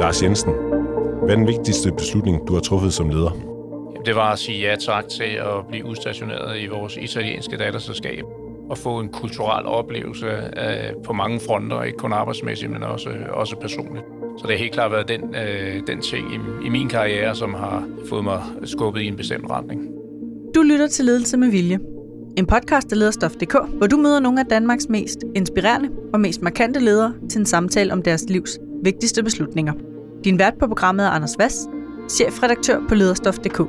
Lars Jensen, hvad er den vigtigste beslutning, du har truffet som leder? Det var at sige ja tak til at blive udstationeret i vores italienske datterselskab og få en kulturel oplevelse øh, på mange fronter, ikke kun arbejdsmæssigt, men også, også personligt. Så det har helt klart været den, øh, den ting i, i min karriere, som har fået mig skubbet i en bestemt retning. Du lytter til Ledelse med Vilje. En podcast af Lederstof.dk, hvor du møder nogle af Danmarks mest inspirerende og mest markante ledere til en samtale om deres livs vigtigste beslutninger. Din vært på programmet er Anders Vass, chefredaktør på Lederstof.dk.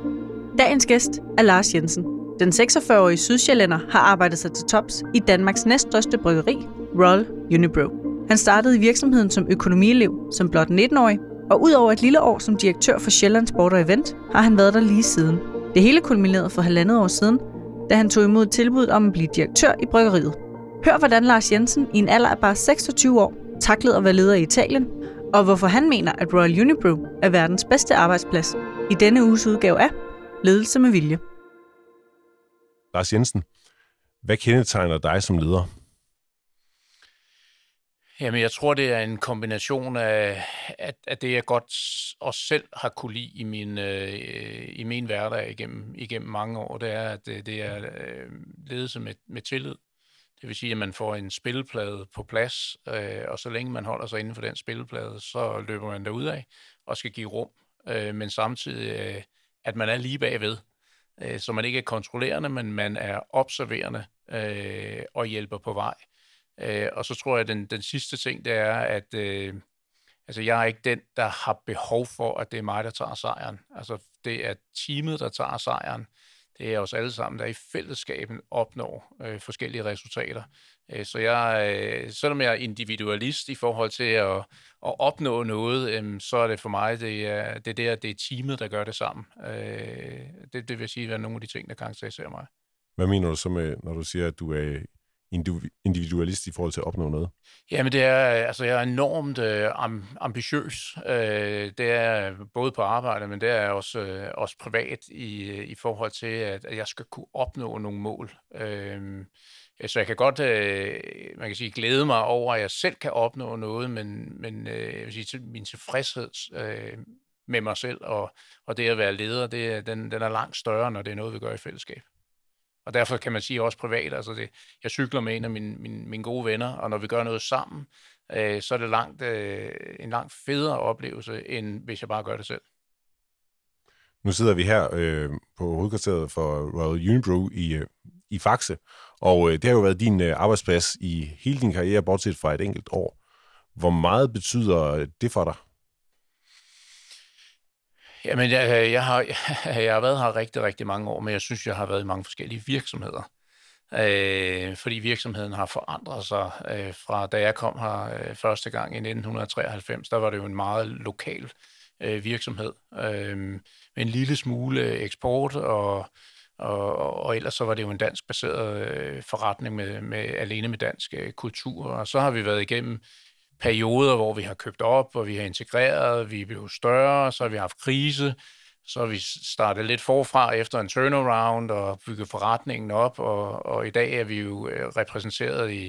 Dagens gæst er Lars Jensen. Den 46-årige sydsjællænder har arbejdet sig til tops i Danmarks næststørste bryggeri, Royal Unibrew. Han startede i virksomheden som økonomielev som blot 19-årig, og udover et lille år som direktør for Sjælland Sport og Event, har han været der lige siden. Det hele kulminerede for halvandet år siden, da han tog imod tilbuddet om at blive direktør i bryggeriet. Hør, hvordan Lars Jensen i en alder af bare 26 år taklede at være leder i Italien, og hvorfor han mener, at Royal Unibrew er verdens bedste arbejdsplads i denne uges udgave af Ledelse med Vilje. Lars Jensen, hvad kendetegner dig som leder? Jamen, jeg tror, det er en kombination af, at, at det, jeg godt også selv har kunne lide i min, øh, i min hverdag igennem, igennem mange år, det er, at det, det er øh, ledelse med, med tillid. Det vil sige, at man får en spilleplade på plads, øh, og så længe man holder sig inden for den spilleplade, så løber man derud af og skal give rum, øh, men samtidig, øh, at man er lige bagved. Øh, så man ikke er kontrollerende, men man er observerende øh, og hjælper på vej. Øh, og så tror jeg, at den, den sidste ting, det er, at øh, altså, jeg er ikke den, der har behov for, at det er mig, der tager sejren. Altså, det er teamet, der tager sejren. Det er os alle sammen, der i fællesskaben opnår øh, forskellige resultater. Øh, så jeg, øh, selvom jeg er individualist i forhold til at, at opnå noget, øh, så er det for mig, det er det, der, det er teamet, der gør det sammen. Øh, det, det vil sige, at nogle af de ting, der karakteriserer mig. Hvad mener du så med, når du siger, at du er individualist i forhold til at opnå noget? Jamen, det er, altså, jeg er enormt øh, ambitiøs. Øh, det er både på arbejde, men det er også, øh, også privat i, øh, i forhold til, at, at jeg skal kunne opnå nogle mål. Øh, så jeg kan godt, øh, man kan sige, glæde mig over, at jeg selv kan opnå noget, men, men øh, jeg vil sige, min tilfredshed øh, med mig selv og, og det at være leder, det, den, den er langt større, når det er noget, vi gør i fællesskab. Og derfor kan man sige også privat, altså det, jeg cykler med en af mine, mine, mine gode venner, og når vi gør noget sammen, øh, så er det langt, øh, en langt federe oplevelse, end hvis jeg bare gør det selv. Nu sidder vi her øh, på hovedkvarteret for Royal Unibrew i, øh, i Faxe, og øh, det har jo været din øh, arbejdsplads i hele din karriere, bortset fra et enkelt år. Hvor meget betyder øh, det for dig? Jamen, jeg, øh, jeg, har, jeg har været her rigtig, rigtig mange år, men jeg synes, jeg har været i mange forskellige virksomheder. Øh, fordi virksomheden har forandret sig øh, fra da jeg kom her øh, første gang i 1993. Der var det jo en meget lokal øh, virksomhed øh, med en lille smule eksport, og, og, og ellers så var det jo en dansk baseret øh, forretning med, med alene med dansk øh, kultur. Og så har vi været igennem perioder, hvor vi har købt op, hvor vi har integreret, vi er blevet større, så har vi haft krise, så har vi startet lidt forfra efter en turnaround og bygget forretningen op, og, og i dag er vi jo øh, repræsenteret i,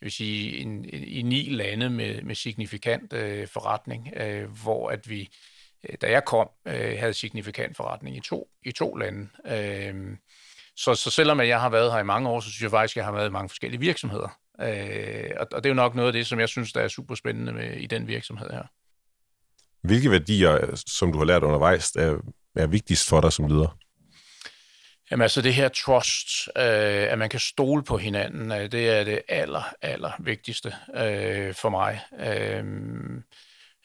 jeg vil sige, en, i ni lande med, med signifikant øh, forretning, øh, hvor at vi, øh, da jeg kom, øh, havde signifikant forretning i to, i to lande. Øh, så, så selvom jeg har været her i mange år, så synes jeg faktisk, at jeg har været i mange forskellige virksomheder. Øh, og, og det er jo nok noget af det, som jeg synes, der er super spændende med, i den virksomhed her. Hvilke værdier, som du har lært undervejs, er, er vigtigst for dig som leder? Jamen altså det her trust, øh, at man kan stole på hinanden, øh, det er det aller, aller vigtigste øh, for mig. Øh,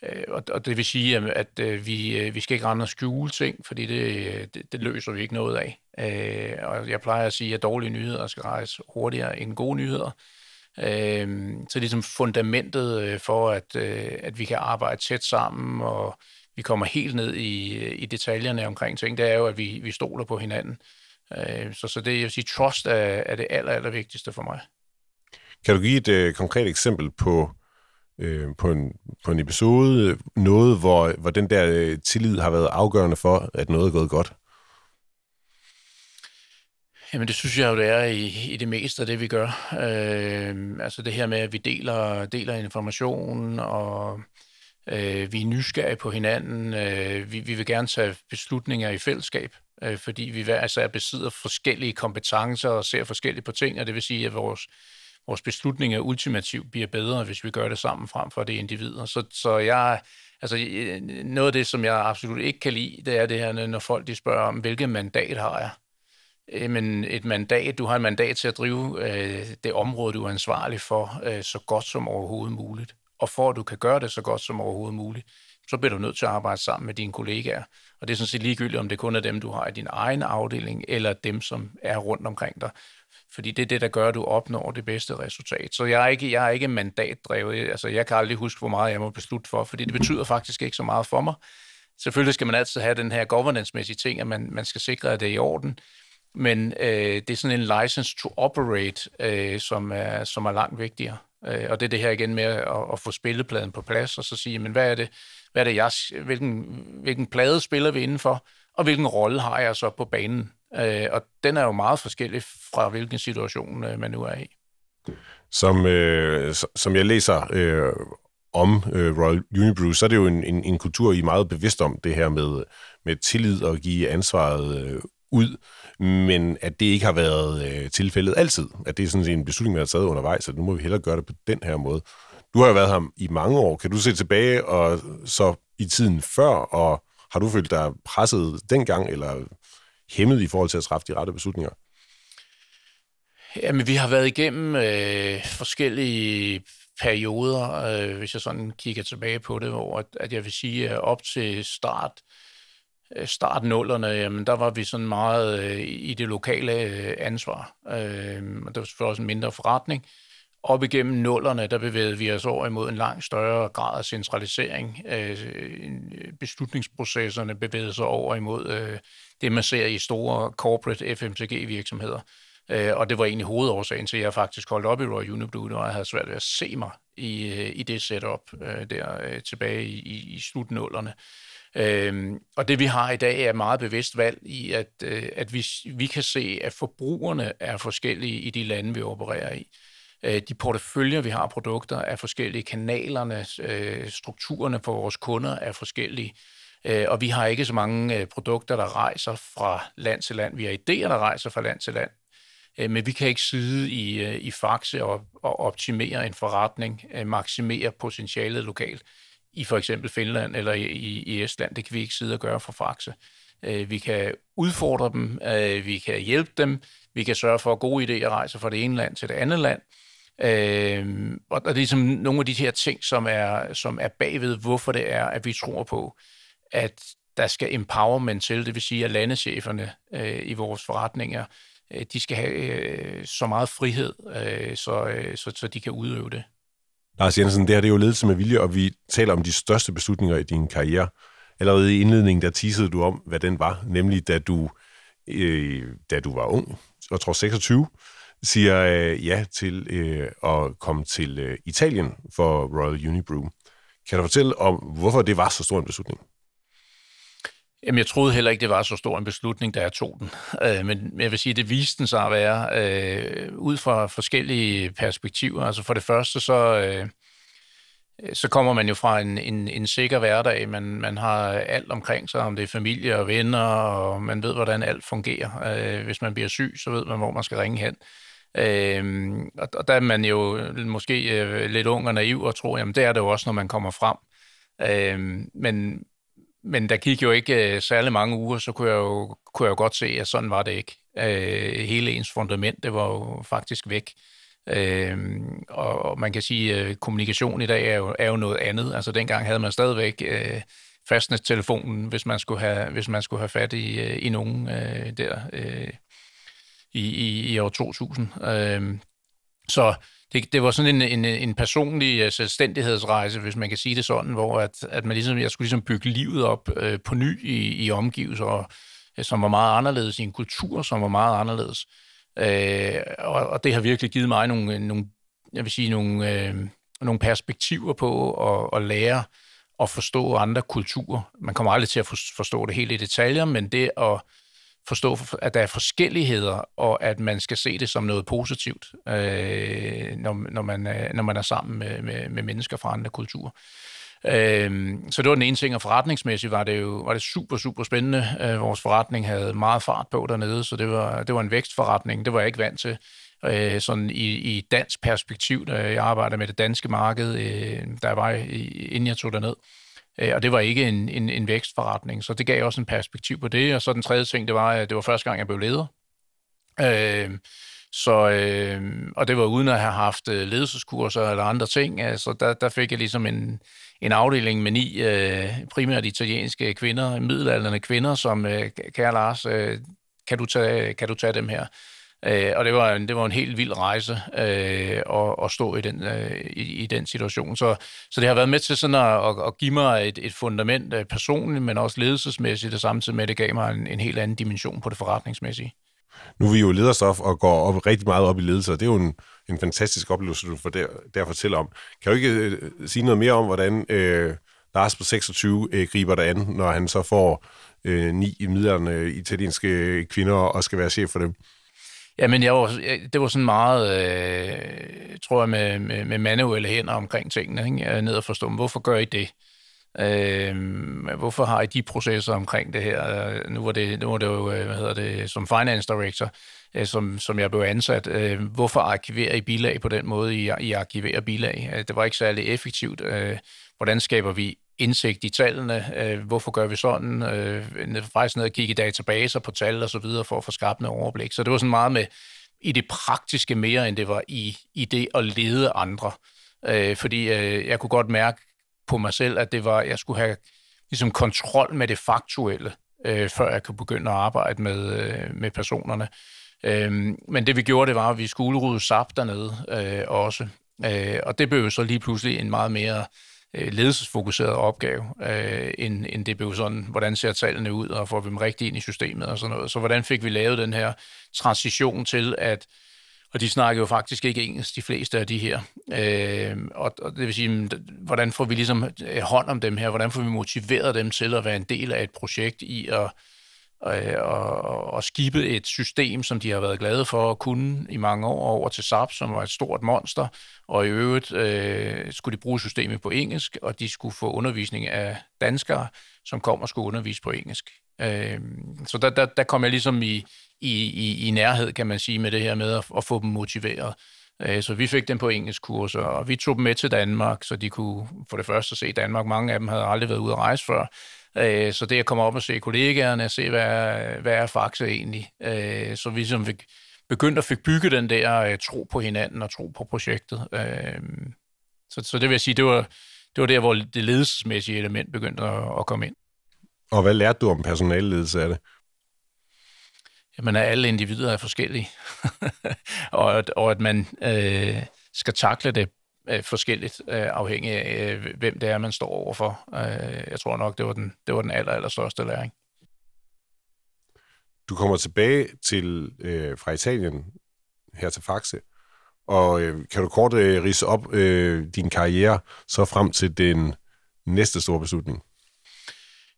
øh og, og det vil sige, at øh, vi, øh, vi skal ikke rende og skjule ting, fordi det, det, det løser vi ikke noget af. Øh, og jeg plejer at sige, at dårlige nyheder skal rejse hurtigere end gode nyheder. Øh, så ligesom fundamentet øh, for, at, øh, at vi kan arbejde tæt sammen, og vi kommer helt ned i, i detaljerne omkring ting, det er jo, at vi, vi stoler på hinanden. Øh, så, så det, jeg vil sige, trust er, er det aller, aller vigtigste for mig. Kan du give et øh, konkret eksempel på, øh, på, en, på en episode, noget, hvor, hvor den der øh, tillid har været afgørende for, at noget er gået godt? Jamen det synes jeg jo, det er i, i det meste af det, vi gør. Øh, altså det her med, at vi deler, deler information, og Øh, vi er nysgerrige på hinanden. Øh, vi, vi vil gerne tage beslutninger i fællesskab, øh, fordi vi hver altså besidder forskellige kompetencer og ser forskelligt på ting, og det vil sige, at vores, vores beslutninger ultimativt bliver bedre, hvis vi gør det sammen frem for det individer. Så, så jeg, altså, øh, noget af det, som jeg absolut ikke kan lide, det er det her, når folk de spørger om, hvilket mandat har jeg? Øh, jamen, et mandat, du har et mandat til at drive øh, det område, du er ansvarlig for, øh, så godt som overhovedet muligt. Og for at du kan gøre det så godt som overhovedet muligt, så bliver du nødt til at arbejde sammen med dine kollegaer. Og det er sådan set ligegyldigt, om det kun er dem, du har i din egen afdeling, eller dem, som er rundt omkring dig. Fordi det er det, der gør, at du opnår det bedste resultat. Så jeg er ikke, jeg er ikke mandatdrevet. Altså, jeg kan aldrig huske, hvor meget jeg må beslutte for, fordi det betyder faktisk ikke så meget for mig. Selvfølgelig skal man altid have den her governance-mæssige ting, at man, man skal sikre, at det er i orden. Men øh, det er sådan en license to operate, øh, som, er, som er langt vigtigere. Øh, og det er det her igen med at, at få spillepladen på plads, og så sige, men hvad er det, hvad er det jeg, hvilken, hvilken plade spiller vi indenfor, og hvilken rolle har jeg så på banen? Øh, og den er jo meget forskellig fra hvilken situation øh, man nu er i. Som, øh, som jeg læser øh, om øh, Royal Unibrew, så er det jo en, en, en kultur, I er meget bevidst om, det her med, med tillid og give ansvaret øh, ud, men at det ikke har været øh, tilfældet altid. At det er sådan en beslutning, man har taget undervejs, så nu må vi hellere gøre det på den her måde. Du har jo været her i mange år. Kan du se tilbage og så i tiden før, og har du følt dig presset dengang, eller hæmmet i forhold til at træffe de rette beslutninger? Jamen, vi har været igennem øh, forskellige perioder, øh, hvis jeg sådan kigger tilbage på det, hvor at, at jeg vil sige, at op til start Øh, Øh, start nullerne, jamen der var vi sådan meget øh, i det lokale øh, ansvar. Øh, det var selvfølgelig også en mindre forretning. Op igennem nullerne, der bevægede vi os over imod en langt større grad af centralisering. Øh, øh beslutningsprocesserne bevægede sig over imod øh, det, man ser i store corporate FMCG-virksomheder. Øh, og det var egentlig hovedårsagen til, at jeg faktisk holdt op i Royal Unibrew, og jeg havde svært ved at se mig i, øh, i det setup øh, der øh, tilbage i, i, i slutnullerne. Øhm, og det vi har i dag er meget bevidst valg i, at, øh, at vi, vi kan se, at forbrugerne er forskellige i de lande, vi opererer i. Øh, de porteføljer, vi har produkter, er forskellige. Kanalerne, øh, strukturerne for vores kunder er forskellige. Øh, og vi har ikke så mange øh, produkter, der rejser fra land til land. Vi har idéer, der rejser fra land til land. Øh, men vi kan ikke sidde i, øh, i faxe og, og optimere en forretning, øh, maksimere potentialet lokalt i for eksempel Finland eller i, i Estland. Det kan vi ikke sidde og gøre for Faxe. Øh, vi kan udfordre dem, øh, vi kan hjælpe dem, vi kan sørge for, at gode idéer rejser fra det ene land til det andet land. Øh, og det er ligesom nogle af de her ting, som er, som er bagved, hvorfor det er, at vi tror på, at der skal empowerment til, det vil sige, at landecheferne øh, i vores forretninger, øh, de skal have øh, så meget frihed, øh, så, øh, så, så de kan udøve det. Lars Jensen, det her det er jo ledelse med vilje, og vi taler om de største beslutninger i din karriere. Allerede i indledningen, der teasede du om, hvad den var, nemlig da du, øh, da du var ung, og tror 26, siger øh, ja til øh, at komme til øh, Italien for Royal Unibrew. Kan du fortælle om, hvorfor det var så stor en beslutning? Jamen, jeg troede heller ikke, det var så stor en beslutning, da jeg tog den. Øh, men jeg vil sige, det viste den sig at være øh, ud fra forskellige perspektiver. Altså for det første, så, øh, så kommer man jo fra en, en, en sikker hverdag. Man, man har alt omkring sig, om det er familie og venner, og man ved, hvordan alt fungerer. Øh, hvis man bliver syg, så ved man, hvor man skal ringe hen. Øh, og, der er man jo måske øh, lidt ung og naiv og tror, jamen det er det jo også, når man kommer frem. Øh, men men der gik jo ikke øh, særlig mange uger, så kunne jeg jo, kunne jeg jo godt se, at sådan var det ikke. Øh, hele ens fundament, det var jo faktisk væk. Øh, og, og man kan sige, at kommunikation i dag er jo, er jo noget andet. Altså dengang havde man stadigvæk øh, fastnettelefonen, hvis man skulle have, hvis man skulle have fat i, øh, i nogen øh, der øh, i, i, i år 2000. Øh, så det, det var sådan en, en, en personlig øh, selvstændighedsrejse, hvis man kan sige det sådan, hvor at, at man ligesom, jeg skulle ligesom bygge livet op øh, på ny i, i omgivelser, og, øh, som var meget anderledes, i en kultur, som var meget anderledes. Øh, og, og det har virkelig givet mig nogle, øh, nogle jeg vil sige, nogle, øh, nogle perspektiver på at, at lære at forstå andre kulturer. Man kommer aldrig til at forstå det helt i detaljer, men det at forstå, at der er forskelligheder, og at man skal se det som noget positivt, øh, når, når, man, øh, når man er sammen med, med, med mennesker fra andre kulturer. Øh, så det var den ene ting, og forretningsmæssigt var det jo var det super, super spændende. Øh, vores forretning havde meget fart på dernede, så det var, det var en vækstforretning. Det var jeg ikke vant til. Øh, sådan i, i dansk perspektiv, da jeg arbejdede med det danske marked, øh, der var inden jeg tog derned. Øh, og det var ikke en, en, en vækstforretning, så det gav også en perspektiv på det. Og så den tredje ting, det var, at det var første gang, jeg blev leder. Øh, så, øh, og det var uden at have haft øh, ledelseskurser eller andre ting. Altså, der, der fik jeg ligesom en, en afdeling med ni øh, primært italienske kvinder, middelalderne kvinder, som, øh, kære Lars, øh, kan, du tage, kan du tage dem her? Øh, og det var, en, det var en helt vild rejse øh, at, at stå i den, øh, i, i den situation. Så, så det har været med til sådan at, at, at give mig et, et fundament øh, personligt, men også ledelsesmæssigt, og samtidig med, at det gav mig en, en helt anden dimension på det forretningsmæssige. Nu er vi jo lederstof og går op, rigtig meget op i ledelse, og det er jo en, en fantastisk oplevelse, du får der, der fortæller om. Kan du ikke øh, sige noget mere om, hvordan øh, Lars på 26 øh, griber dig an, når han så får øh, ni midlerne øh, italienske kvinder og skal være chef for dem? Jamen, jeg var, det var sådan meget, øh, tror jeg, med, med, med manuelle hænder omkring tingene. Ikke? Ned og forstå, hvorfor gør I det? Øh, hvorfor har I de processer omkring det her? Øh, nu var det, nu var det jo, øh, hvad hedder det, som finance director, øh, som, som jeg blev ansat. Øh, hvorfor arkiverer I bilag på den måde, I, I arkiverer bilag? Øh, det var ikke særlig effektivt. Hvordan skaber vi indsigt i tallene? Øh, hvorfor gør vi sådan? Øh, Faktisk ned og kigge i databaser på tal og så videre for at få skabt noget overblik. Så det var sådan meget med i det praktiske mere, end det var i, i det at lede andre. Øh, fordi øh, jeg kunne godt mærke på mig selv, at det var, jeg skulle have ligesom kontrol med det faktuelle, øh, før jeg kunne begynde at arbejde med, øh, med personerne. Øh, men det vi gjorde, det var, at vi skulle rydde SAP dernede øh, også. Øh, og det blev så lige pludselig en meget mere øh, Øh, ledelsesfokuseret opgave, øh, end, end det blev sådan, hvordan ser tallene ud, og får vi dem rigtigt ind i systemet og sådan noget. Så hvordan fik vi lavet den her transition til, at og de snakker jo faktisk ikke engelsk, de fleste af de her. Øh, og, og det vil sige, hvordan får vi ligesom øh, hånd om dem her? Hvordan får vi motiveret dem til at være en del af et projekt i at, øh, og, og skibe et system, som de har været glade for at kunne i mange år, over til SAP, som var et stort monster, og i øvrigt øh, skulle de bruge systemet på engelsk, og de skulle få undervisning af danskere, som kom og skulle undervise på engelsk. Øh, så der, der, der kom jeg ligesom i, i, i, i nærhed, kan man sige, med det her med at, at få dem motiveret. Øh, så vi fik dem på engelsk kurser, og vi tog dem med til Danmark, så de kunne for det første se Danmark. Mange af dem havde aldrig været ude at rejse før. Øh, så det at komme op og se kollegaerne, se hvad, hvad er Faxe egentlig. Øh, så vi som fik begyndt at fik bygge den der tro på hinanden og tro på projektet. Så, så det vil jeg sige, det var, det var der, hvor det ledelsesmæssige element begyndte at, at komme ind. Og hvad lærte du om personalledelse af det? Jamen, at alle individer er forskellige, og, at, og at man øh, skal takle det øh, forskelligt, øh, afhængig af, øh, hvem det er, man står overfor. Øh, jeg tror nok, det var den, det var den aller, aller største læring. Du kommer tilbage til øh, fra Italien her til Faxe, og øh, kan du kort øh, rise op øh, din karriere så frem til den næste store beslutning?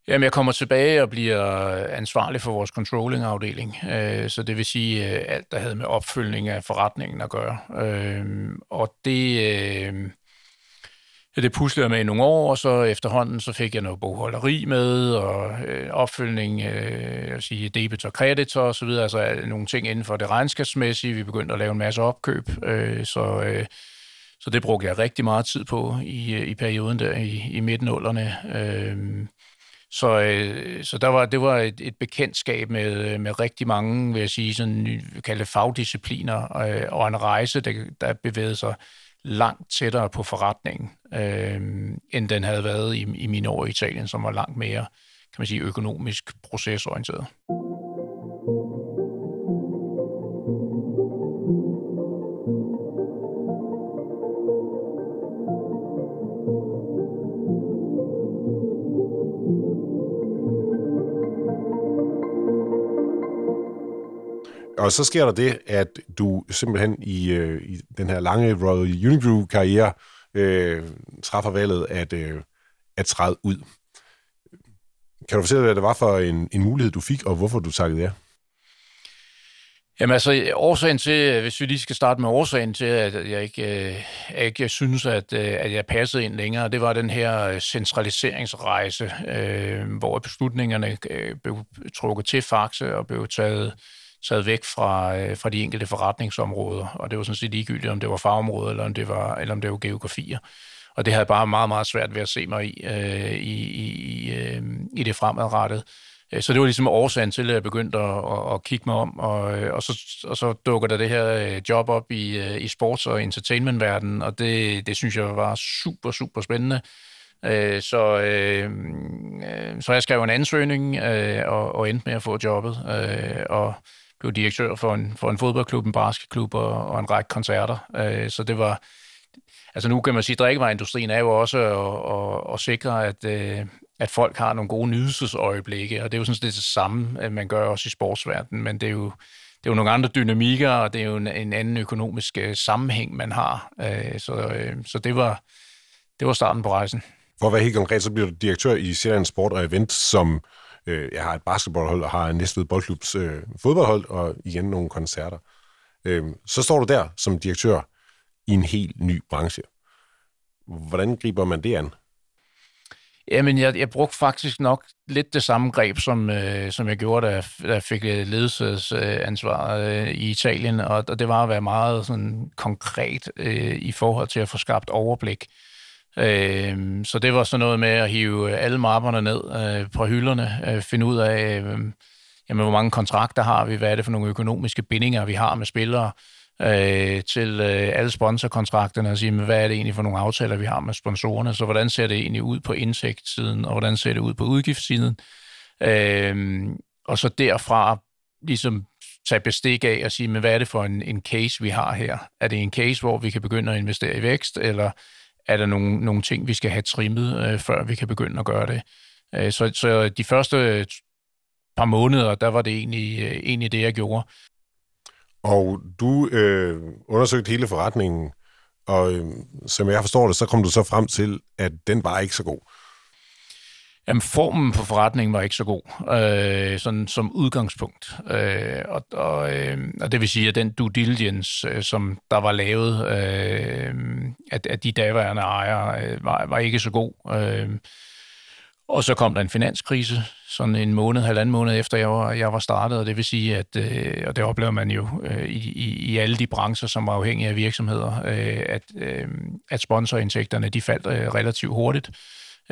Jamen, jeg kommer tilbage og bliver ansvarlig for vores controlling-afdeling. Øh, så det vil sige øh, alt, der havde med opfølgning af forretningen at gøre. Øh, og det... Det puslede jeg med i nogle år, og så efterhånden så fik jeg noget bogholderi med, og opfølgning, jeg vil sige, debit og kreditor og så videre, altså nogle ting inden for det regnskabsmæssige. Vi begyndte at lave en masse opkøb, så, så det brugte jeg rigtig meget tid på i, i perioden der i, i midtenålderne. Øh, så, øh, så der var, det var et, et bekendtskab med, øh, med rigtig mange, vil jeg sige, sådan kalde fagdiscipliner, øh, og en rejse, der, der bevægede sig langt tættere på forretningen, øh, end den havde været i, i mine år i Italien, som var langt mere, kan man sige, økonomisk procesorienteret. Og så sker der det, at du simpelthen i, øh, i den her lange Royal Unibrew-karriere øh, træffer valget at, øh, at træde ud. Kan du fortælle, hvad det var for en, en mulighed, du fik, og hvorfor du takkede ja? Jamen altså, årsagen til, hvis vi lige skal starte med årsagen til, at jeg ikke, øh, ikke synes, at, øh, at jeg passede ind længere, det var den her øh, centraliseringsrejse, øh, hvor beslutningerne øh, blev trukket til Faxe og blev taget, sad væk fra, øh, fra de enkelte forretningsområder. Og det var sådan set ligegyldigt, om det var fagområder eller om det var, eller om det var geografier. Og det havde bare meget, meget svært ved at se mig i, øh, i, i, øh, i det fremadrettede. Øh, så det var ligesom årsagen til, at jeg begyndte at, at, at kigge mig om, og, øh, og, så, og så dukker der det her øh, job op i, i sports- og entertainmentverdenen, og det, det synes jeg var super, super spændende. Så, så jeg skrev en ansøgning og, og endte med at få jobbet, og blev direktør for en, for en fodboldklub, en basketklub og, og en række koncerter. Øh, så det var, altså nu kan man sige, at drikkevareindustrien er jo også at, at, at sikre, at, øh, at folk har nogle gode nydelsesøjeblikke, og det er jo sådan det samme, øh, man gør også i sportsverdenen, men det er jo, det er jo nogle andre dynamikker, og det er jo en, en anden økonomisk sammenhæng, man har. Uh, så, så det var, det var starten på rejsen. For at være helt konkret, så bliver du direktør i Sjælland Sport og Event, som øh, jeg har et basketballhold og har en Næstved Boldklubs øh, fodboldhold og igen nogle koncerter. Øh, så står du der som direktør i en helt ny branche. Hvordan griber man det an? Jamen, jeg, jeg brugte faktisk nok lidt det samme greb, som, øh, som jeg gjorde, da, da jeg fik øh, ledelsesansvar øh, i Italien, og, og det var at være meget sådan, konkret øh, i forhold til at få skabt overblik. Øh, Øhm, så det var sådan noget med at hive øh, alle mapperne ned øh, på hylderne, øh, finde ud af, øh, jamen, hvor mange kontrakter har vi, hvad er det for nogle økonomiske bindinger, vi har med spillere, øh, til øh, alle sponsorkontrakterne og sige, men hvad er det egentlig for nogle aftaler, vi har med sponsorerne, så hvordan ser det egentlig ud på indtægtssiden, og hvordan ser det ud på udgiftssiden, øh, og så derfra ligesom tage bestik af og sige, men hvad er det for en, en case, vi har her? Er det en case, hvor vi kan begynde at investere i vækst, eller er der nogle, nogle ting, vi skal have trimmet, øh, før vi kan begynde at gøre det? Øh, så, så de første par måneder, der var det egentlig, øh, egentlig det, jeg gjorde. Og du øh, undersøgte hele forretningen, og øh, som jeg forstår det, så kom du så frem til, at den var ikke så god. Jamen, formen på forretningen var ikke så god, øh, sådan som udgangspunkt. Øh, og, og, øh, og det vil sige, at den due diligence, øh, som der var lavet øh, at, at de daværende ejere, øh, var, var ikke så god. Øh, og så kom der en finanskrise, sådan en måned, halvanden måned efter jeg var, jeg var startet, og det vil sige, at, øh, og det oplever man jo øh, i, i, alle de brancher, som var afhængige af virksomheder, øh, at, øh, at sponsorindtægterne, de faldt øh, relativt hurtigt,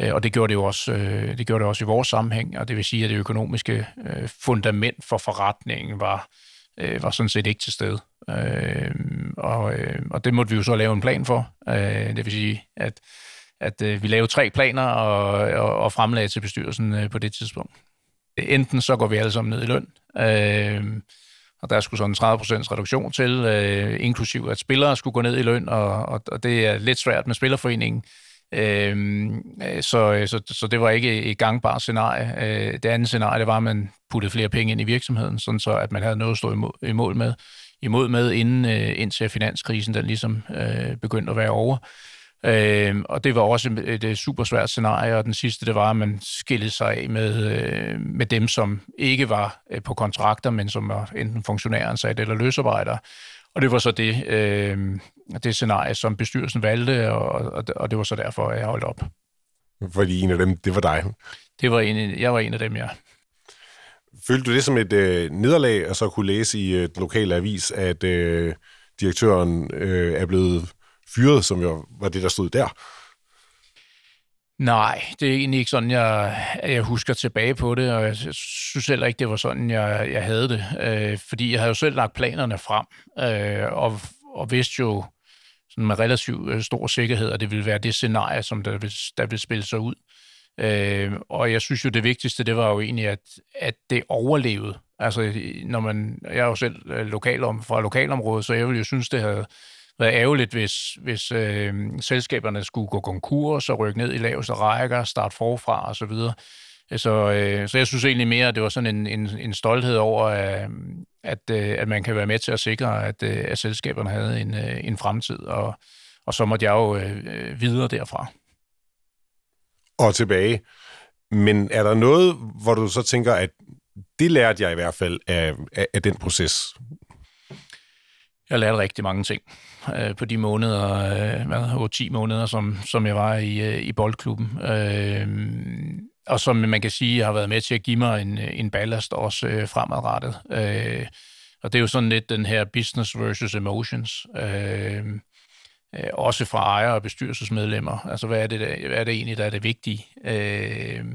Øh, og det gjorde det jo også, øh, det gjorde det også i vores sammenhæng, og det vil sige, at det økonomiske øh, fundament for forretningen var, var sådan set ikke til stede. Og, og det måtte vi jo så lave en plan for, det vil sige, at at vi lavede tre planer og, og, og fremlagde til bestyrelsen på det tidspunkt. Enten så går vi alle sammen ned i løn, øh, og der skulle sådan 30% reduktion til, øh, inklusiv at spillere skulle gå ned i løn, og, og, og det er lidt svært med spillerforeningen. Øh, Øhm, øh, så, øh, så, så det var ikke et gangbart scenarie. Øh, det andet scenarie, det var, at man puttede flere penge ind i virksomheden, sådan så at man havde noget at stå imod, imod med, imod med inden, øh, indtil finanskrisen den ligesom øh, begyndte at være over. Øh, og det var også et, et super svært scenarie, og den sidste, det var, at man skillede sig af med, øh, med dem, som ikke var øh, på kontrakter, men som var enten funktionæransat eller løsarbejdere. Og det var så det, øh, det scenarie, som bestyrelsen valgte, og, og, og det var så derfor, jeg holdt op. Fordi en af dem, det var dig? Det var en, jeg var en af dem, ja. Følte du det som et øh, nederlag, at så kunne læse i et lokal avis, at øh, direktøren øh, er blevet fyret, som jo var det, der stod der. Nej, det er egentlig ikke sådan, jeg, jeg husker tilbage på det, og jeg synes heller ikke, det var sådan, jeg, jeg havde det. Øh, fordi jeg havde jo selv lagt planerne frem, øh, og, og vidste jo sådan med relativt øh, stor sikkerhed, at det ville være det scenarie, som der ville, der ville spille sig ud. Øh, og jeg synes jo, det vigtigste, det var jo egentlig, at, at det overlevede. Altså, når man, jeg er jo selv øh, lokal om, fra lokalområdet, så jeg ville jo synes, det havde været ærgerligt, hvis, hvis øh, selskaberne skulle gå konkurs og rykke ned i laveste rækker, starte forfra og så videre. Så, øh, så jeg synes egentlig mere, at det var sådan en, en, en stolthed over, øh, at, øh, at man kan være med til at sikre, at, øh, at selskaberne havde en, øh, en fremtid, og, og så måtte jeg jo øh, øh videre derfra. Og tilbage. Men er der noget, hvor du så tænker, at det lærte jeg i hvert fald af, af, af den proces? Jeg lærte rigtig mange ting øh, på de måneder, øh, hvad, 10 måneder, som, som jeg var i, øh, i boldklubben. Øh, og som man kan sige har været med til at give mig en, en ballast også øh, fremadrettet. Øh, og det er jo sådan lidt den her business versus emotions. Øh, øh, også fra ejere og bestyrelsesmedlemmer. Altså, hvad er det, der, hvad er det egentlig, der er det vigtige? Øh,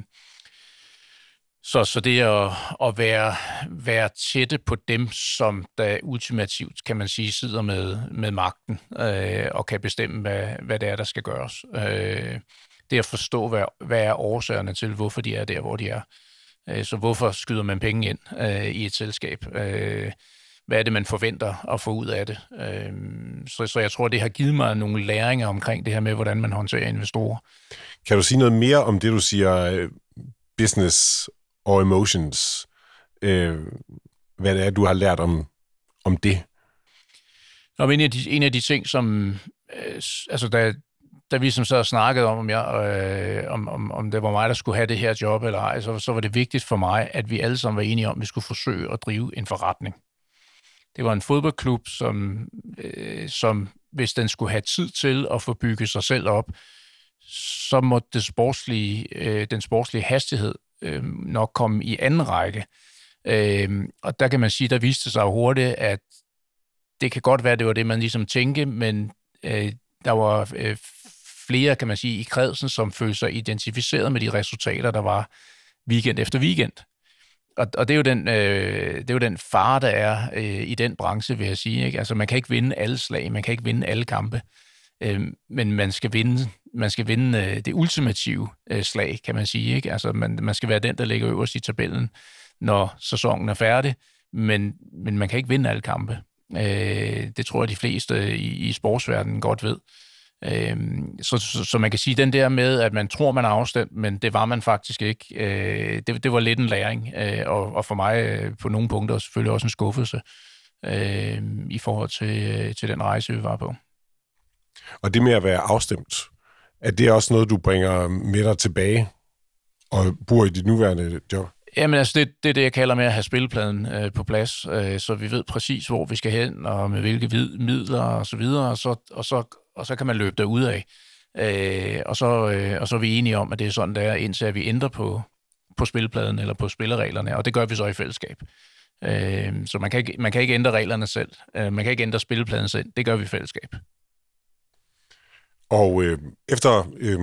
så, så det at, at være, være tætte på dem, som der ultimativt, kan man sige, sidder med, med magten øh, og kan bestemme, hvad, hvad det er, der skal gøres. Øh, det at forstå, hvad, hvad er årsagerne til, hvorfor de er der, hvor de er. Øh, så hvorfor skyder man penge ind øh, i et selskab? Øh, hvad er det, man forventer at få ud af det? Øh, så, så jeg tror, det har givet mig nogle læringer omkring det her med, hvordan man håndterer investorer. Kan du sige noget mere om det, du siger, øh, business og emotions? Øh, hvad det er, du har lært om, om det? Nå, en, af de, en af de ting, som... Øh, altså, da, da vi som så snakkede om, om, jeg, øh, om, om, om det var mig, der skulle have det her job eller ej, så, så var det vigtigt for mig, at vi alle sammen var enige om, at vi skulle forsøge at drive en forretning. Det var en fodboldklub, som, øh, som hvis den skulle have tid til at få bygget sig selv op, så måtte det sportslige, øh, den sportslige hastighed øh, nok komme i anden række. Øh, og der kan man sige, der viste sig hurtigt, at det kan godt være, det var det, man ligesom tænkte, men øh, der var øh, flere, kan man sige, i kredsen, som følte sig identificeret med de resultater, der var weekend efter weekend. Og, og det, er jo den, øh, det er jo den fare, der er øh, i den branche, vil jeg sige. Ikke? Altså, man kan ikke vinde alle slag, man kan ikke vinde alle kampe, øh, men man skal vinde, man skal vinde øh, det ultimative øh, slag, kan man sige. Ikke? Altså, man, man skal være den, der ligger øverst i tabellen, når sæsonen er færdig, men, men man kan ikke vinde alle kampe. Øh, det tror jeg, de fleste øh, i, i sportsverdenen godt ved. Øh, så, så, så man kan sige, den der med, at man tror, man er afstemt, men det var man faktisk ikke, øh, det, det var lidt en læring, øh, og, og for mig øh, på nogle punkter selvfølgelig også en skuffelse øh, i forhold til, øh, til den rejse, vi var på. Og det med at være afstemt, er det også noget, du bringer med dig tilbage og bor i dit nuværende job? Jamen altså, det, det er det, jeg kalder med at have spillepladen øh, på plads, øh, så vi ved præcis, hvor vi skal hen, og med hvilke vid- midler og så videre, og så, og så, og så kan man løbe derud af. Øh, og, så, øh, og så er vi enige om, at det er sådan, der er, indtil vi ændrer på, på spillepladen eller på spillereglerne, og det gør vi så i fællesskab. Øh, så man kan, ikke, man kan ikke ændre reglerne selv. Øh, man kan ikke ændre spillepladen selv. Det gør vi i fællesskab. Og øh, efter øh,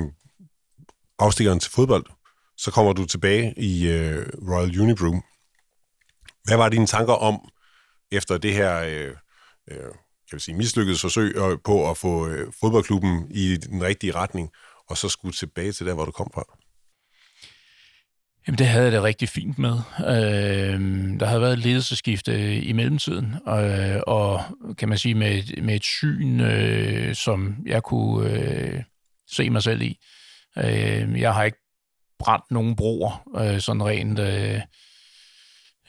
afstikkeren til fodbold, så kommer du tilbage i øh, Royal Unibrew. Hvad var dine tanker om, efter det her øh, øh, kan vi sige, mislykkedes forsøg øh, på at få øh, fodboldklubben i den rigtige retning, og så skulle tilbage til der, hvor du kom fra? Jamen, det havde jeg det rigtig fint med. Øh, der havde været et ledelseskifte i mellemtiden, og, og kan man sige, med, med et syn, øh, som jeg kunne øh, se mig selv i. Øh, jeg har ikke brændt nogen broer, øh, sådan rent øh,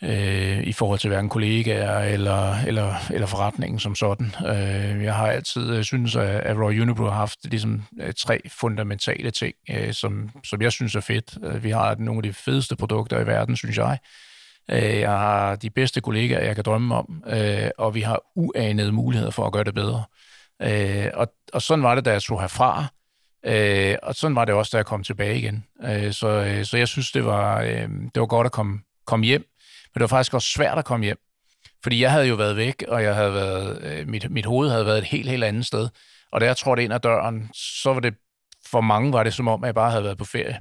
øh, i forhold til hverken kollegaer eller, eller, eller forretningen som sådan. Øh, jeg har altid øh, synes, at, at Roy Unibrew har haft ligesom, øh, tre fundamentale ting, øh, som, som jeg synes er fedt. Øh, vi har nogle af de fedeste produkter i verden, synes jeg. Øh, jeg har de bedste kollegaer, jeg kan drømme om, øh, og vi har uanede muligheder for at gøre det bedre. Øh, og, og sådan var det, da jeg tog herfra. Øh, og sådan var det også, da jeg kom tilbage igen. Øh, så, øh, så jeg synes, det var, øh, det var godt at komme, komme hjem. Men det var faktisk også svært at komme hjem. Fordi jeg havde jo været væk, og jeg havde været, øh, mit, mit hoved havde været et helt, helt andet sted. Og da jeg trådte ind ad døren, så var det, for mange var det som om, at jeg bare havde været på ferie.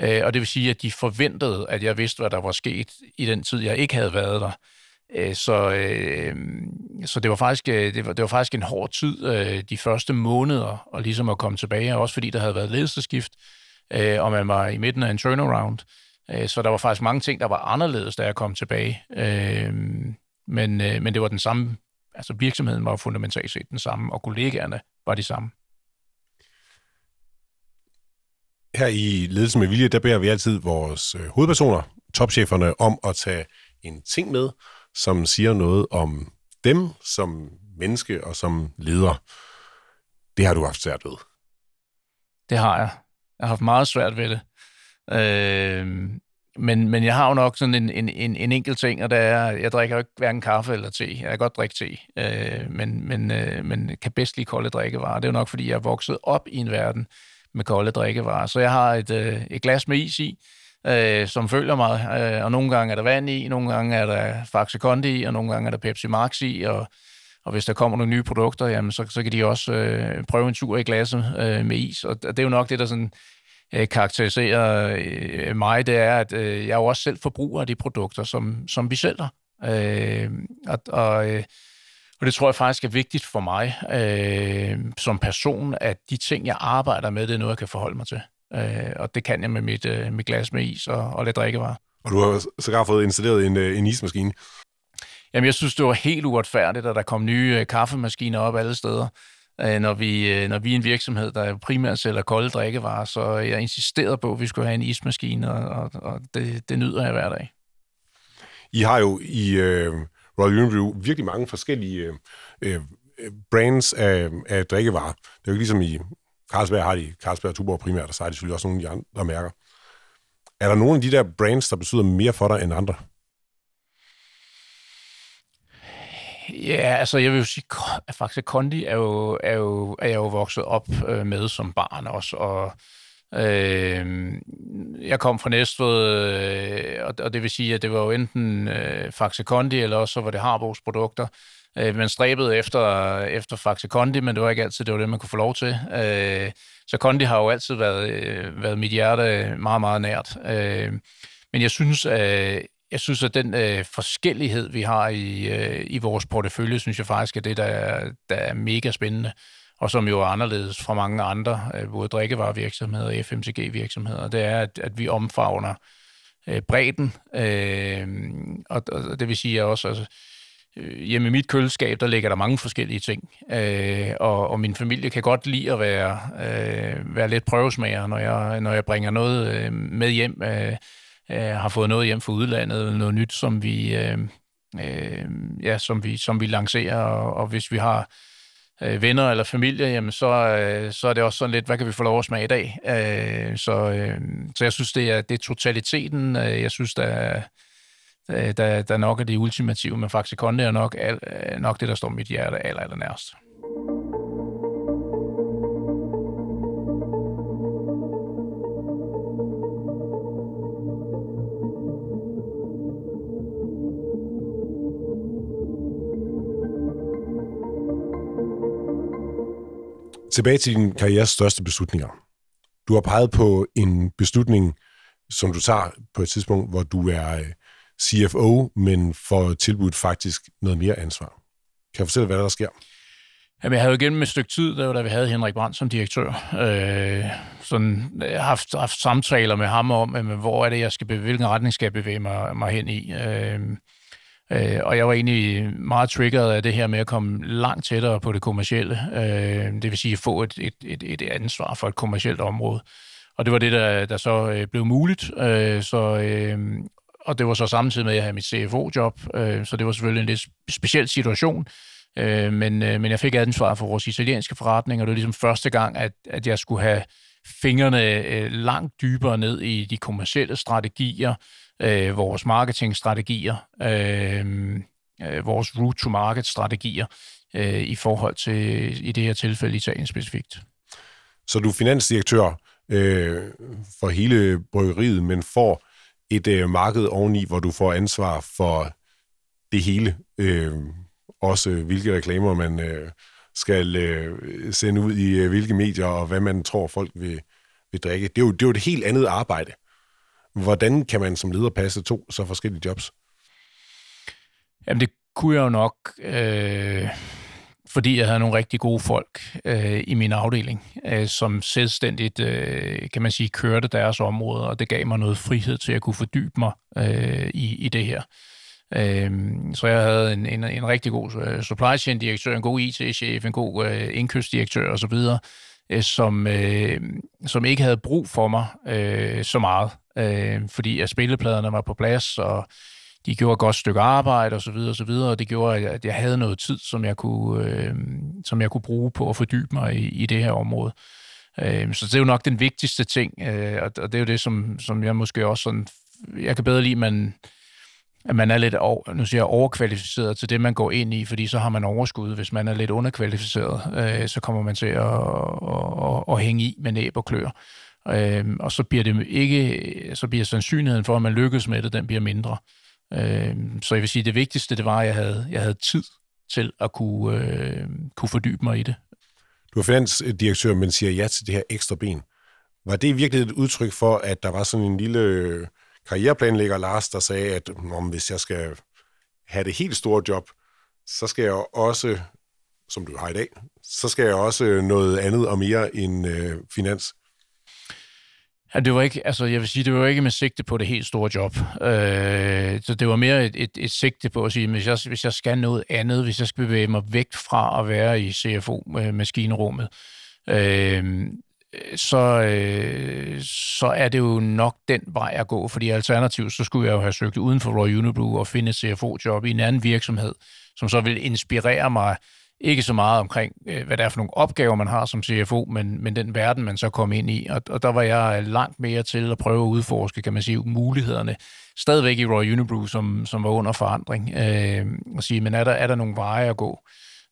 Øh, og det vil sige, at de forventede, at jeg vidste, hvad der var sket i den tid, jeg ikke havde været der. Øh, så, øh, så det var faktisk øh, det var, det var faktisk en hård tid øh, de første måneder og ligesom at komme tilbage, også fordi der havde været ledelsesskift, øh, og man var i midten af en turnaround. Øh, så der var faktisk mange ting, der var anderledes, da jeg kom tilbage. Øh, men, øh, men det var den samme, altså virksomheden var fundamentalt set den samme, og kollegaerne var de samme. Her i Ledelse med Vilje, der beder vi altid vores øh, hovedpersoner, topcheferne, om at tage en ting med, som siger noget om dem som menneske og som leder. Det har du haft svært ved. Det har jeg. Jeg har haft meget svært ved det. Øh, men, men jeg har jo nok sådan en, en, en, en enkelt ting, og det er, jeg drikker jo ikke hverken kaffe eller te. Jeg kan godt drikke te, øh, men, men, øh, men kan bedst lide kolde drikkevarer. Det er jo nok, fordi jeg er vokset op i en verden med kolde drikkevarer. Så jeg har et, øh, et glas med is i, øh, som følger mig, øh, og nogle gange er der vand i, nogle gange er der Faxe Kondi i, og nogle gange er der Pepsi Max i, og, og hvis der kommer nogle nye produkter, jamen, så, så kan de også øh, prøve en tur i glasset øh, med is, og det er jo nok det, der sådan øh, karakteriserer øh, mig, det er, at øh, jeg jo også selv forbruger af de produkter, som, som vi sælger. Øh, og, og, øh, og det tror jeg faktisk er vigtigt for mig øh, som person, at de ting, jeg arbejder med, det er noget, jeg kan forholde mig til. Øh, og det kan jeg med mit, øh, mit glas med is og, og lidt drikkevarer. Og du har sågar fået installeret en, en ismaskine. Jamen, jeg synes, det var helt uretfærdigt, at der kom nye øh, kaffemaskiner op alle steder. Øh, når vi, øh, når vi er en virksomhed, der primært sælger kolde drikkevarer, så jeg insisterede på, at vi skulle have en ismaskine, og, og, og det, det nyder jeg hver dag. I har jo i øh, Royal Unibrew virkelig mange forskellige øh, øh, brands af, af drikkevarer. Det er jo ikke ligesom i Carlsberg har de Carlsberg og Tuborg primært, og så har de selvfølgelig også nogle af de andre mærker. Er der nogle af de der brands, der betyder mere for dig end andre? Ja, altså jeg vil jo sige, at faktisk Kondi er jo, er jo, er jeg jo vokset op øh, med som barn også, og øh, jeg kom fra Næstved, øh, og, og det vil sige, at det var jo enten øh, Faxe Kondi, eller også så var det Harbos produkter. Øh, man stræbede efter, efter Faxe Kondi, men det var ikke altid det, var det man kunne få lov til. Øh, så Kondi har jo altid været, øh, været mit hjerte meget, meget nært. Øh, men jeg synes, øh, jeg synes, at den øh, forskellighed, vi har i, øh, i vores portefølje, synes jeg faktisk er det, der er, der er mega spændende, og som jo er anderledes fra mange andre, øh, både drikkevarevirksomheder og FMCG-virksomheder, det er, at, at vi omfavner øh, bredden, øh, og, og det vil sige at også, altså, øh, hjemme i mit køleskab, der ligger der mange forskellige ting, øh, og, og min familie kan godt lide at være, øh, være lidt prøvesmager, når jeg, når jeg bringer noget øh, med hjem, øh, øh, har fået noget hjem fra udlandet, eller noget nyt, som vi, øh, øh, ja, som vi, som vi lancerer, og, og hvis vi har øh, venner eller familie, jamen så, øh, så er det også sådan lidt, hvad kan vi få lov at smage i dag? Øh, så, øh, så jeg synes, det er, det er totaliteten, øh, jeg synes, der øh, der, der nok er det ultimative, men faktisk Konde er nok, al, øh, nok det, der står mit hjerte aller, aller nærmest. Tilbage til din karrieres største beslutninger. Du har peget på en beslutning, som du tager på et tidspunkt, hvor du er øh, CFO, men får tilbudt faktisk noget mere ansvar. Kan jeg fortælle, hvad der, sker? Jamen, jeg havde jo gennem et stykke tid, der, da vi havde Henrik Brandt som direktør, øh, sådan, øh, haft, haft samtaler med ham om, jamen, hvor er det, jeg skal bevæge, hvilken retning skal jeg bevæge mig, mig hen i. Øh, Øh, og jeg var egentlig meget triggeret af det her med at komme langt tættere på det kommercielle. Øh, det vil sige at få et, et, et, et ansvar for et kommercielt område. Og det var det, der, der så øh, blev muligt. Øh, så, øh, og det var så samtidig med, at jeg havde mit CFO-job, øh, så det var selvfølgelig en lidt speciel situation. Øh, men, øh, men jeg fik ansvar for vores italienske forretning, og det var ligesom første gang, at, at jeg skulle have fingrene øh, langt dybere ned i de kommercielle strategier, øh, vores marketingstrategier, øh, øh, vores route-to-market-strategier øh, i forhold til, i det her tilfælde, Italien specifikt. Så du er finansdirektør øh, for hele bryggeriet, men får et øh, marked oveni, hvor du får ansvar for det hele. Øh, også hvilke reklamer man øh, skal øh, sende ud i øh, hvilke medier, og hvad man tror, folk vil, vil drikke. Det er, jo, det er jo et helt andet arbejde. Hvordan kan man som leder passe to så forskellige jobs? Jamen, det kunne jeg jo nok, øh, fordi jeg havde nogle rigtig gode folk øh, i min afdeling, øh, som selvstændigt, øh, kan man sige, kørte deres område, og det gav mig noget frihed til at kunne fordybe mig øh, i, i det her. Øh, så jeg havde en, en, en rigtig god øh, supply chain direktør, en god IT-chef, en god øh, indkøbsdirektør osv., øh, som, øh, som ikke havde brug for mig øh, så meget øh, fordi at spillepladerne var på plads, og de gjorde et godt stykke arbejde osv. osv., og det gjorde, at jeg havde noget tid, som jeg kunne, øh, som jeg kunne bruge på at fordybe mig i, i det her område. Øh, så det er jo nok den vigtigste ting, øh, og, og det er jo det, som, som jeg måske også sådan jeg kan bedre lide, man, at man er lidt over, nu siger jeg, overkvalificeret til det, man går ind i, fordi så har man overskud. Hvis man er lidt underkvalificeret, øh, så kommer man til at, at, at, at hænge i med næb og klør. Øh, og så bliver det ikke, så bliver sandsynligheden for, at man lykkes med det, den bliver mindre. Øh, så jeg vil sige, det vigtigste, det var, at jeg havde, jeg havde tid til at kunne, øh, kunne fordybe mig i det. Du er finansdirektør, men siger ja til det her ekstra ben. Var det virkelig et udtryk for, at der var sådan en lille karriereplanlægger, Lars, der sagde, at om hvis jeg skal have det helt store job, så skal jeg også, som du har i dag, så skal jeg også noget andet og mere end øh, finans? Ja, det var ikke, altså jeg vil sige, det var ikke med sigte på det helt store job. Øh, så det var mere et, et, et sigte på at sige, hvis jeg, hvis jeg skal noget andet, hvis jeg skal bevæge mig væk fra at være i CFO-maskinrummet, øh, øh, så, øh, så er det jo nok den vej at gå, fordi alternativt, så skulle jeg jo have søgt uden for Royal Unibrew og finde et CFO-job i en anden virksomhed, som så vil inspirere mig ikke så meget omkring, øh, hvad det er for nogle opgaver, man har som CFO, men, men den verden, man så kom ind i. Og, og der var jeg langt mere til at prøve at udforske, kan man sige, mulighederne. Stadigvæk i Royal Unibrew, som, som var under forandring. Øh, og sige, men er der, er der nogle veje at gå?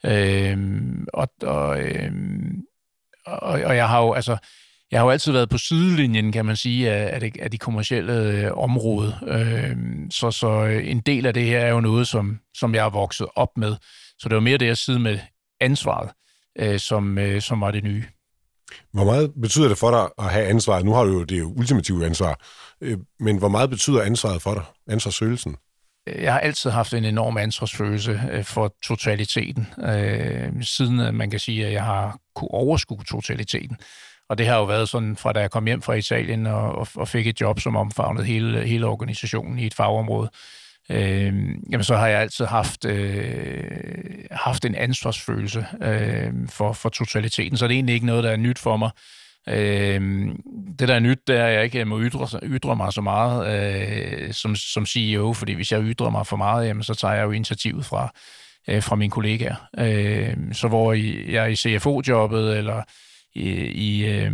Øh, og, og, øh, og, og jeg har jo, altså, jeg har jo altid været på sidelinjen, kan man sige, af, af, det, af de kommercielle øh, område. Øh, så, så en del af det her er jo noget, som, som jeg har vokset op med. Så det var mere det at sidde med ansvaret, øh, som, øh, som var det nye. Hvor meget betyder det for dig at have ansvaret? Nu har du jo det ultimative ansvar, øh, men hvor meget betyder ansvaret for dig, ansvarsfølelsen? Jeg har altid haft en enorm ansvarsfølelse øh, for totaliteten, øh, siden man kan sige, at jeg har kunne overskue totaliteten. Og det har jo været sådan, fra da jeg kom hjem fra Italien og, og fik et job, som omfavnede hele, hele organisationen i et fagområde, øh, jamen så har jeg altid haft, øh, haft en ansvarsfølelse øh, for, for totaliteten, så det er egentlig ikke noget, der er nyt for mig. Øh, det, der er nyt, det er, at jeg ikke må ytre, ytre mig så meget øh, som, som CEO, fordi hvis jeg ytrer mig for meget, jamen, så tager jeg jo initiativet fra, øh, fra mine kollegaer. Øh, så hvor jeg er i CFO-jobbet, eller i, i, øh,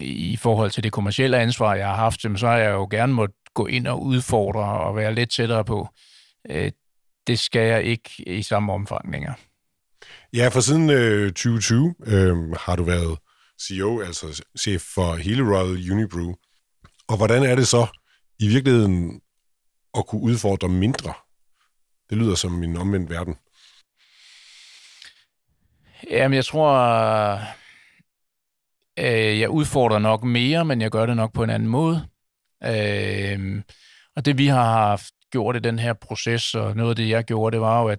i forhold til det kommercielle ansvar, jeg har haft, så har jeg jo gerne måtte gå ind og udfordre og være lidt tættere på. Øh, det skal jeg ikke i samme omfang længere. Ja, for siden øh, 2020 øh, har du været CEO, altså chef for hele Royal Unibrew. Og hvordan er det så i virkeligheden at kunne udfordre mindre? Det lyder som en omvendt verden. Jamen, jeg tror, øh, jeg udfordrer nok mere, men jeg gør det nok på en anden måde. Øh, og det vi har haft gjort i den her proces, og noget af det, jeg gjorde, det var jo, at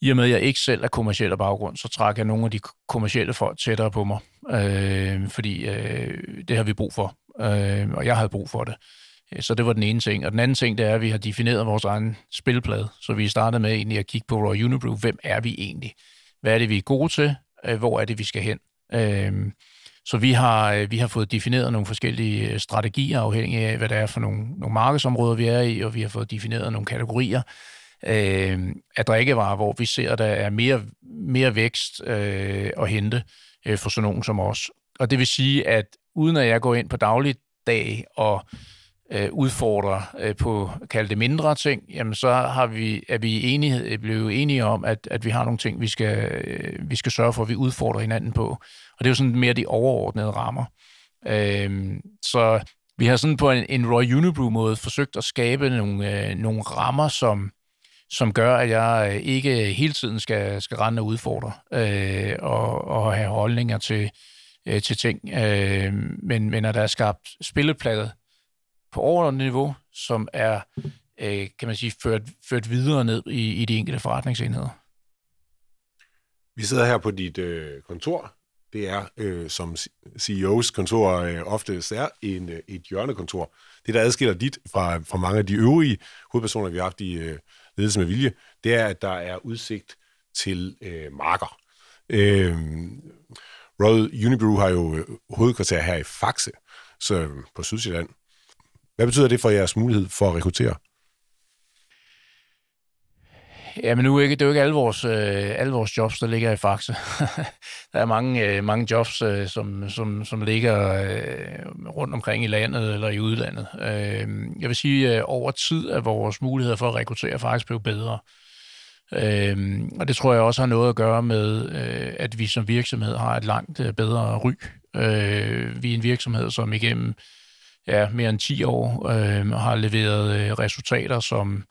i og med, at jeg ikke selv er kommersiel af baggrund, så trækker jeg nogle af de kommersielle folk tættere på mig, øh, fordi øh, det har vi brug for, øh, og jeg havde brug for det. Øh, så det var den ene ting. Og den anden ting, det er, at vi har defineret vores egen spilplade. Så vi startede med egentlig at kigge på Royal Unibrew. Hvem er vi egentlig? Hvad er det, vi er gode til? Øh, hvor er det, vi skal hen? Øh, så vi har, øh, vi har fået defineret nogle forskellige øh, strategier, afhængig af, hvad det er for nogle, nogle markedsområder, vi er i, og vi har fået defineret nogle kategorier øh, af drikkevarer, hvor vi ser, at der er mere, mere vækst øh, at hente øh, for sådan nogen som os. Og det vil sige, at uden at jeg går ind på dagligdag og øh, udfordrer øh, på, kalde det mindre ting, jamen så har vi, er vi enige, blevet enige om, at, at vi har nogle ting, vi skal, øh, vi skal sørge for, at vi udfordrer hinanden på. Og det er jo sådan mere de overordnede rammer. Øh, så vi har sådan på en, en Roy Unibrew-måde forsøgt at skabe nogle, øh, nogle rammer, som, som gør, at jeg øh, ikke hele tiden skal, skal rende og udfordre øh, og, og have holdninger til, øh, til ting. Øh, men, men at der er skabt spilleplader på overordnet niveau, som er, øh, kan man sige, ført, ført videre ned i, i de enkelte forretningsenheder. Vi sidder her på dit øh, kontor. Det er, øh, som CEO's kontor øh, ofte er, en, øh, et hjørnekontor. Det, der adskiller dit fra, fra mange af de øvrige hovedpersoner, vi har haft i øh, ledelse med vilje, det er, at der er udsigt til øh, marker. Øh, Royal Unibrew har jo øh, hovedkvarter her i Faxe, så øh, på Sydsjælland. Hvad betyder det for jeres mulighed for at rekruttere? Ja, men nu er det, det jo ikke alle vores, øh, alle vores jobs, der ligger i Faxe. der er mange, øh, mange jobs, øh, som, som, som ligger øh, rundt omkring i landet eller i udlandet. Øh, jeg vil sige, at øh, over tid er vores muligheder for at rekruttere faktisk blevet bedre. Øh, og det tror jeg også har noget at gøre med, øh, at vi som virksomhed har et langt øh, bedre ry. Øh, vi er en virksomhed, som igennem ja, mere end 10 år øh, har leveret øh, resultater, som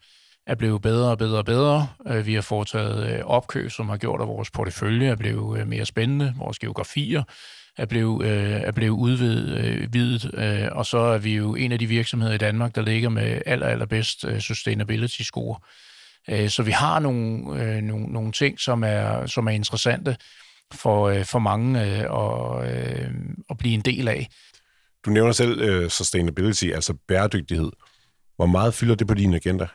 er blevet bedre og bedre og bedre. Øh, vi har foretaget øh, opkøb, som har gjort, at vores portefølje er blevet øh, mere spændende. Vores geografier er blevet, er blevet udvidet, og så er vi jo en af de virksomheder i Danmark, der ligger med aller, allerbedst sustainability score. Så vi har nogle, nogle, nogle ting, som er, som er interessante for, for mange at, at blive en del af. Du nævner selv sustainability, altså bæredygtighed. Hvor meget fylder det på din agenda?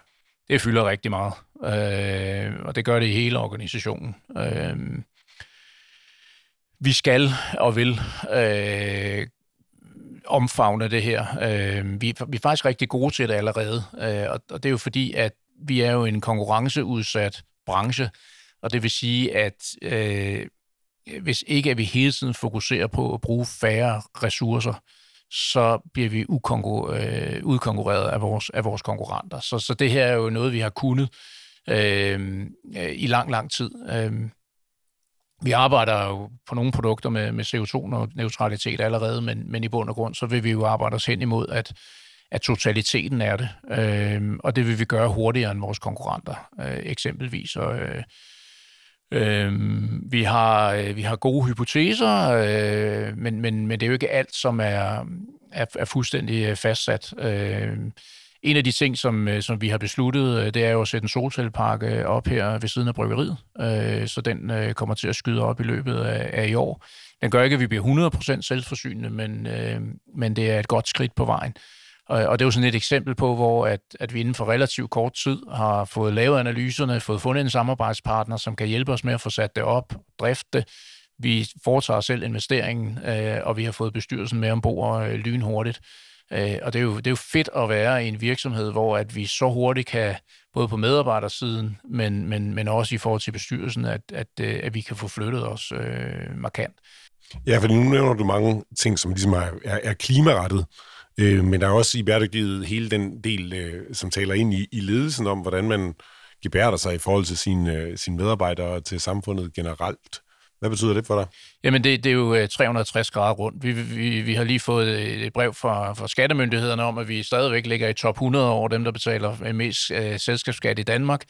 Det fylder rigtig meget, øh, og det gør det i hele organisationen. Øh, vi skal og vil øh, omfavne det her. Øh, vi, vi er faktisk rigtig gode til det allerede, øh, og, og det er jo fordi, at vi er jo en konkurrenceudsat branche, og det vil sige, at øh, hvis ikke at vi hele tiden fokuserer på at bruge færre ressourcer, så bliver vi ukonkur- øh, udkonkurreret af vores, af vores konkurrenter. Så, så det her er jo noget, vi har kunnet øh, øh i lang, lang tid. Øh, vi arbejder jo på nogle produkter med, med CO2-neutralitet allerede, men, men i bund og grund, så vil vi jo arbejde os hen imod, at, at totaliteten er det. Øh, og det vil vi gøre hurtigere end vores konkurrenter, øh, eksempelvis. Og, øh, Øh, vi, har, øh, vi har gode hypoteser, øh, men, men, men det er jo ikke alt, som er, er, er fuldstændig øh, fastsat. Øh, en af de ting, som, øh, som vi har besluttet, øh, det er jo at sætte en solcellepark op her ved siden af bryggeriet, øh, så den øh, kommer til at skyde op i løbet af, af i år. Den gør ikke, at vi bliver 100% selvforsynende, men, øh, men det er et godt skridt på vejen. Og, og det er jo sådan et eksempel på, hvor at, at vi inden for relativt kort tid har fået lavet analyserne, fået fundet en samarbejdspartner, som kan hjælpe os med at få sat det op, drifte det. Vi foretager selv investeringen, øh, og vi har fået bestyrelsen med ombord øh, lynhurtigt. Øh, og det er, jo, det er jo fedt at være i en virksomhed, hvor at vi så hurtigt kan, både på medarbejdersiden, men, men, men også i forhold til bestyrelsen, at, at, øh, at vi kan få flyttet os øh, markant. Ja, for nu nævner du mange ting, som ligesom er, er, er klimarettet. Øh, men der er også i bæredygtighed hele den del, øh, som taler ind i, i ledelsen om, hvordan man gebærder sig i forhold til sine, øh, sine medarbejdere og til samfundet generelt. Hvad betyder det for dig? Jamen, det, det er jo øh, 360 grader rundt. Vi, vi, vi har lige fået øh, et brev fra, fra skattemyndighederne om, at vi stadigvæk ligger i top 100 over dem, der betaler mest øh, selskabsskat i Danmark.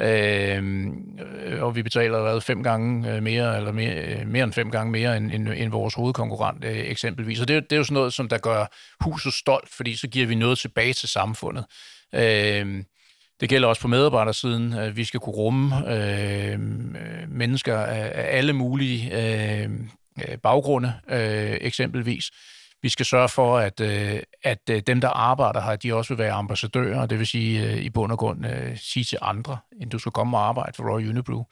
Øh, og vi betaler hvad, fem gange øh, mere, eller mere, øh, mere end fem gange mere end, end, end vores hovedkonkurrent øh, eksempelvis. Og det, det er jo sådan noget, som der gør huset stolt, fordi så giver vi noget tilbage til samfundet. Øh, det gælder også på medarbejdersiden. Øh, vi skal kunne rumme øhm, øh, mennesker af, af alle mulige øhm, øh, baggrunde, øh, eksempelvis. Vi skal sørge for, at, øh, at øh, dem, der arbejder her, de også vil være ambassadører, det vil sige øh, i bund og grund øh, sige til andre, end du skal komme og arbejde for Royal Unibrew.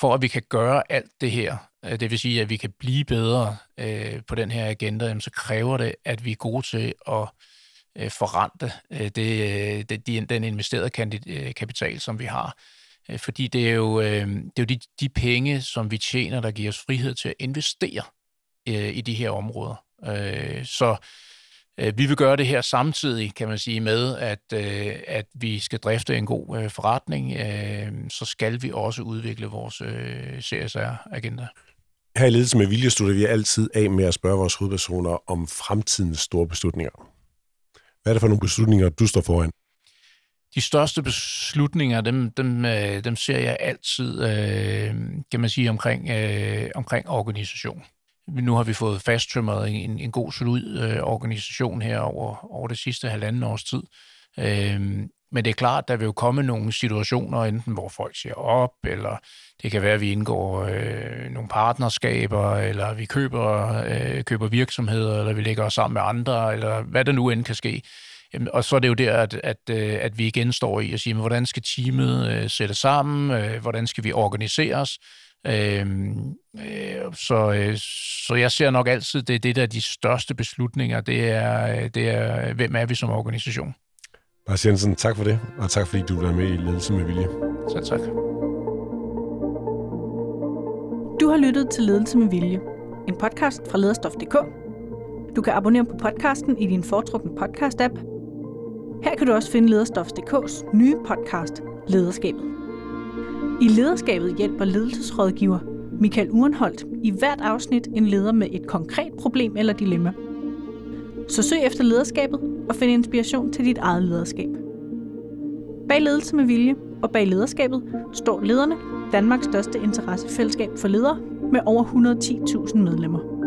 For at vi kan gøre alt det her, øh, det vil sige, at vi kan blive bedre øh, på den her agenda, så kræver det, at vi er gode til at forrente det, det, den investerede kapital, som vi har. Fordi det er jo, det er jo de, de penge, som vi tjener, der giver os frihed til at investere i de her områder. Øh, så øh, vi vil gøre det her samtidig, kan man sige, med, at, øh, at vi skal drifte en god øh, forretning, øh, så skal vi også udvikle vores øh, CSR-agenda. Her i Ledelse med Vilje slutter vi altid af med at spørge vores hovedpersoner om fremtidens store beslutninger. Hvad er det for nogle beslutninger, du står foran? De største beslutninger, dem, dem, øh, dem ser jeg altid, øh, kan man sige, omkring, øh, omkring organisation. Nu har vi fået fasttømret en, en god, solid øh, organisation her over, over det sidste halvanden års tid. Øhm, men det er klart, der vil jo komme nogle situationer, enten hvor folk siger op, eller det kan være, at vi indgår øh, nogle partnerskaber, eller vi køber, øh, køber virksomheder, eller vi lægger os sammen med andre, eller hvad der nu end kan ske. Jamen, og så er det jo der, at, at, øh, at vi igen står i og siger, hvordan skal teamet øh, sætte sammen, øh, hvordan skal vi organisere os, Øhm, øh, så, øh, så jeg ser nok altid, det er det der de største beslutninger, det er, det er, hvem er vi som organisation. Lars Jensen, tak for det, og tak fordi du var med i Ledelse med Vilje. Så tak. Du har lyttet til Ledelse med Vilje, en podcast fra lederstof.dk. Du kan abonnere på podcasten i din foretrukne podcast-app. Her kan du også finde Lederstof.dk's nye podcast, Lederskabet. I Lederskabet hjælper ledelsesrådgiver Michael Urenholdt i hvert afsnit en leder med et konkret problem eller dilemma. Så søg efter lederskabet og find inspiration til dit eget lederskab. Bag ledelse med vilje og bag lederskabet står lederne, Danmarks største interessefællesskab for ledere med over 110.000 medlemmer.